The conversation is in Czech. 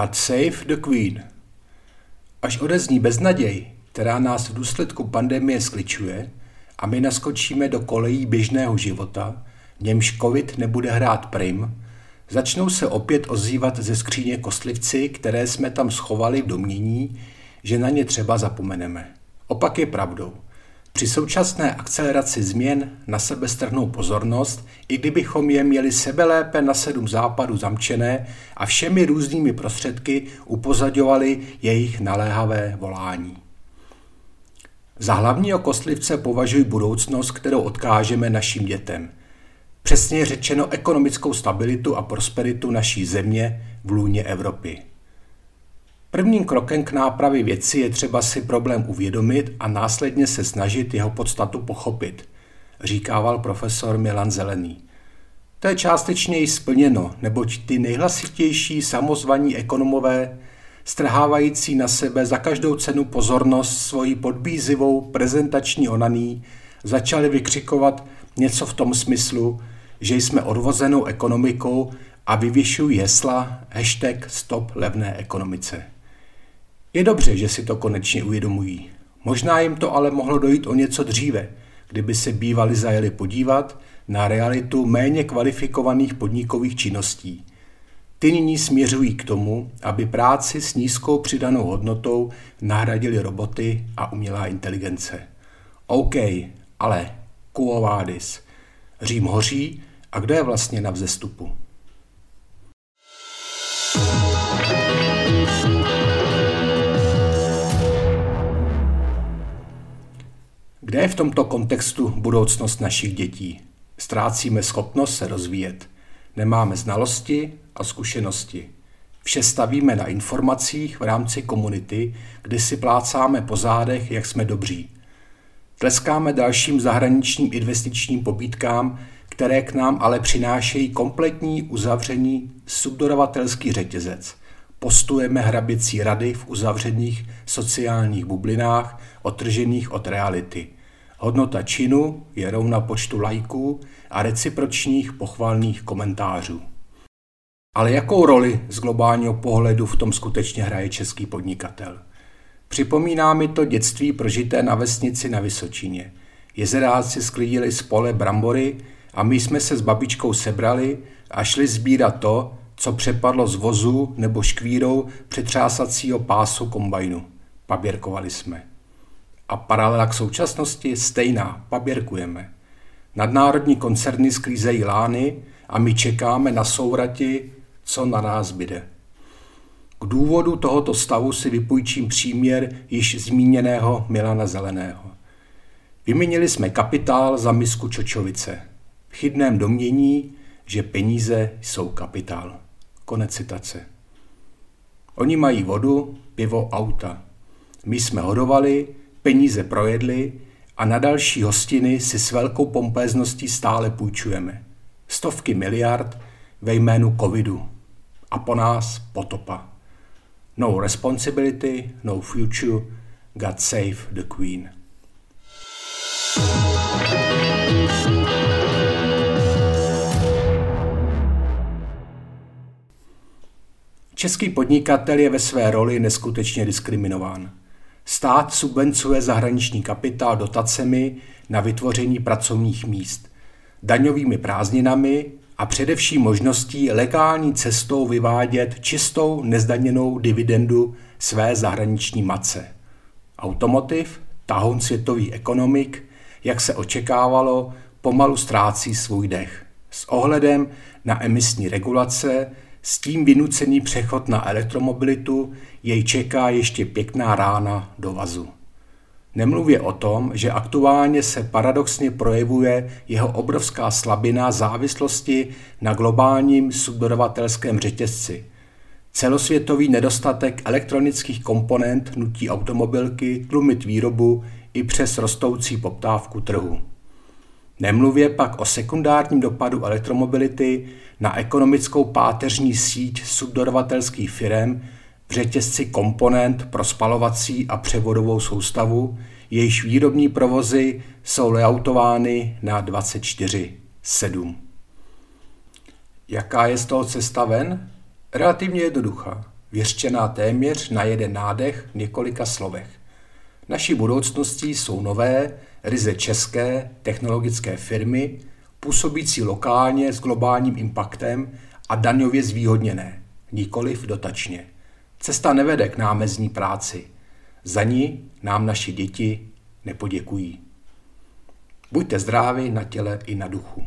God save the Queen. Až odezní beznaděj, která nás v důsledku pandemie skličuje a my naskočíme do kolejí běžného života, v němž covid nebude hrát prim, začnou se opět ozývat ze skříně kostlivci, které jsme tam schovali v domění, že na ně třeba zapomeneme. Opak je pravdou. Při současné akceleraci změn na sebe strhnou pozornost, i kdybychom je měli sebelépe na sedm západů zamčené a všemi různými prostředky upozadovali jejich naléhavé volání. Za hlavního kostlivce považuji budoucnost, kterou odkážeme našim dětem. Přesně řečeno ekonomickou stabilitu a prosperitu naší země v lůně Evropy. Prvním krokem k nápravě věci je třeba si problém uvědomit a následně se snažit jeho podstatu pochopit, říkával profesor Milan Zelený. To je částečně i splněno, neboť ty nejhlasitější samozvaní ekonomové, strhávající na sebe za každou cenu pozornost svojí podbízivou prezentační onaní, začali vykřikovat něco v tom smyslu, že jsme odvozenou ekonomikou a vyvěšují hesla hashtag stop levné ekonomice. Je dobře, že si to konečně uvědomují. Možná jim to ale mohlo dojít o něco dříve, kdyby se bývali zajeli podívat na realitu méně kvalifikovaných podnikových činností. Ty nyní směřují k tomu, aby práci s nízkou přidanou hodnotou nahradili roboty a umělá inteligence. OK, ale quo vadis. Řím hoří a kdo je vlastně na vzestupu? Kde je v tomto kontextu budoucnost našich dětí? Ztrácíme schopnost se rozvíjet. Nemáme znalosti a zkušenosti. Vše stavíme na informacích v rámci komunity, kde si plácáme po zádech, jak jsme dobří. Tleskáme dalším zahraničním investičním pobídkám, které k nám ale přinášejí kompletní uzavření subdodavatelský řetězec. Postujeme hraběcí rady v uzavřených sociálních bublinách, otržených od reality. Hodnota činu je rovna počtu lajků a recipročních pochvalných komentářů. Ale jakou roli z globálního pohledu v tom skutečně hraje český podnikatel? Připomíná mi to dětství prožité na vesnici na Vysočině. Jezeráci sklidili z pole brambory a my jsme se s babičkou sebrali a šli sbírat to, co přepadlo z vozu nebo škvírou přetřásacího pásu kombajnu. Paběrkovali jsme. A paralela k současnosti stejná, paběrkujeme. Nadnárodní koncerny sklízejí lány a my čekáme na sourati, co na nás byde. K důvodu tohoto stavu si vypůjčím příměr již zmíněného Milana Zeleného. Vyměnili jsme kapitál za misku čočovice. V chybném domění, že peníze jsou kapitál. Konec citace. Oni mají vodu, pivo, auta. My jsme hodovali, peníze projedli a na další hostiny si s velkou pompézností stále půjčujeme. Stovky miliard ve jménu covidu. A po nás potopa. No responsibility, no future, God save the Queen. Český podnikatel je ve své roli neskutečně diskriminován. Stát subvencuje zahraniční kapitál dotacemi na vytvoření pracovních míst, daňovými prázdninami a především možností legální cestou vyvádět čistou nezdaněnou dividendu své zahraniční matce. Automotiv, tahoun světový ekonomik, jak se očekávalo, pomalu ztrácí svůj dech. S ohledem na emisní regulace, s tím vynucený přechod na elektromobilitu jej čeká ještě pěkná rána do vazu. Nemluvě o tom, že aktuálně se paradoxně projevuje jeho obrovská slabina závislosti na globálním subdodavatelském řetězci. Celosvětový nedostatek elektronických komponent nutí automobilky tlumit výrobu i přes rostoucí poptávku trhu. Nemluvě pak o sekundárním dopadu elektromobility na ekonomickou páteřní síť subdodavatelských firm v řetězci komponent pro spalovací a převodovou soustavu, jejíž výrobní provozy jsou layoutovány na 24-7. Jaká je z toho cesta ven? Relativně jednoduchá, vyřčená téměř na jeden nádech v několika slovech. Naší budoucností jsou nové, ryze české technologické firmy, působící lokálně s globálním impaktem a daňově zvýhodněné, nikoliv dotačně. Cesta nevede k námezní práci. Za ní nám naši děti nepoděkují. Buďte zdraví na těle i na duchu.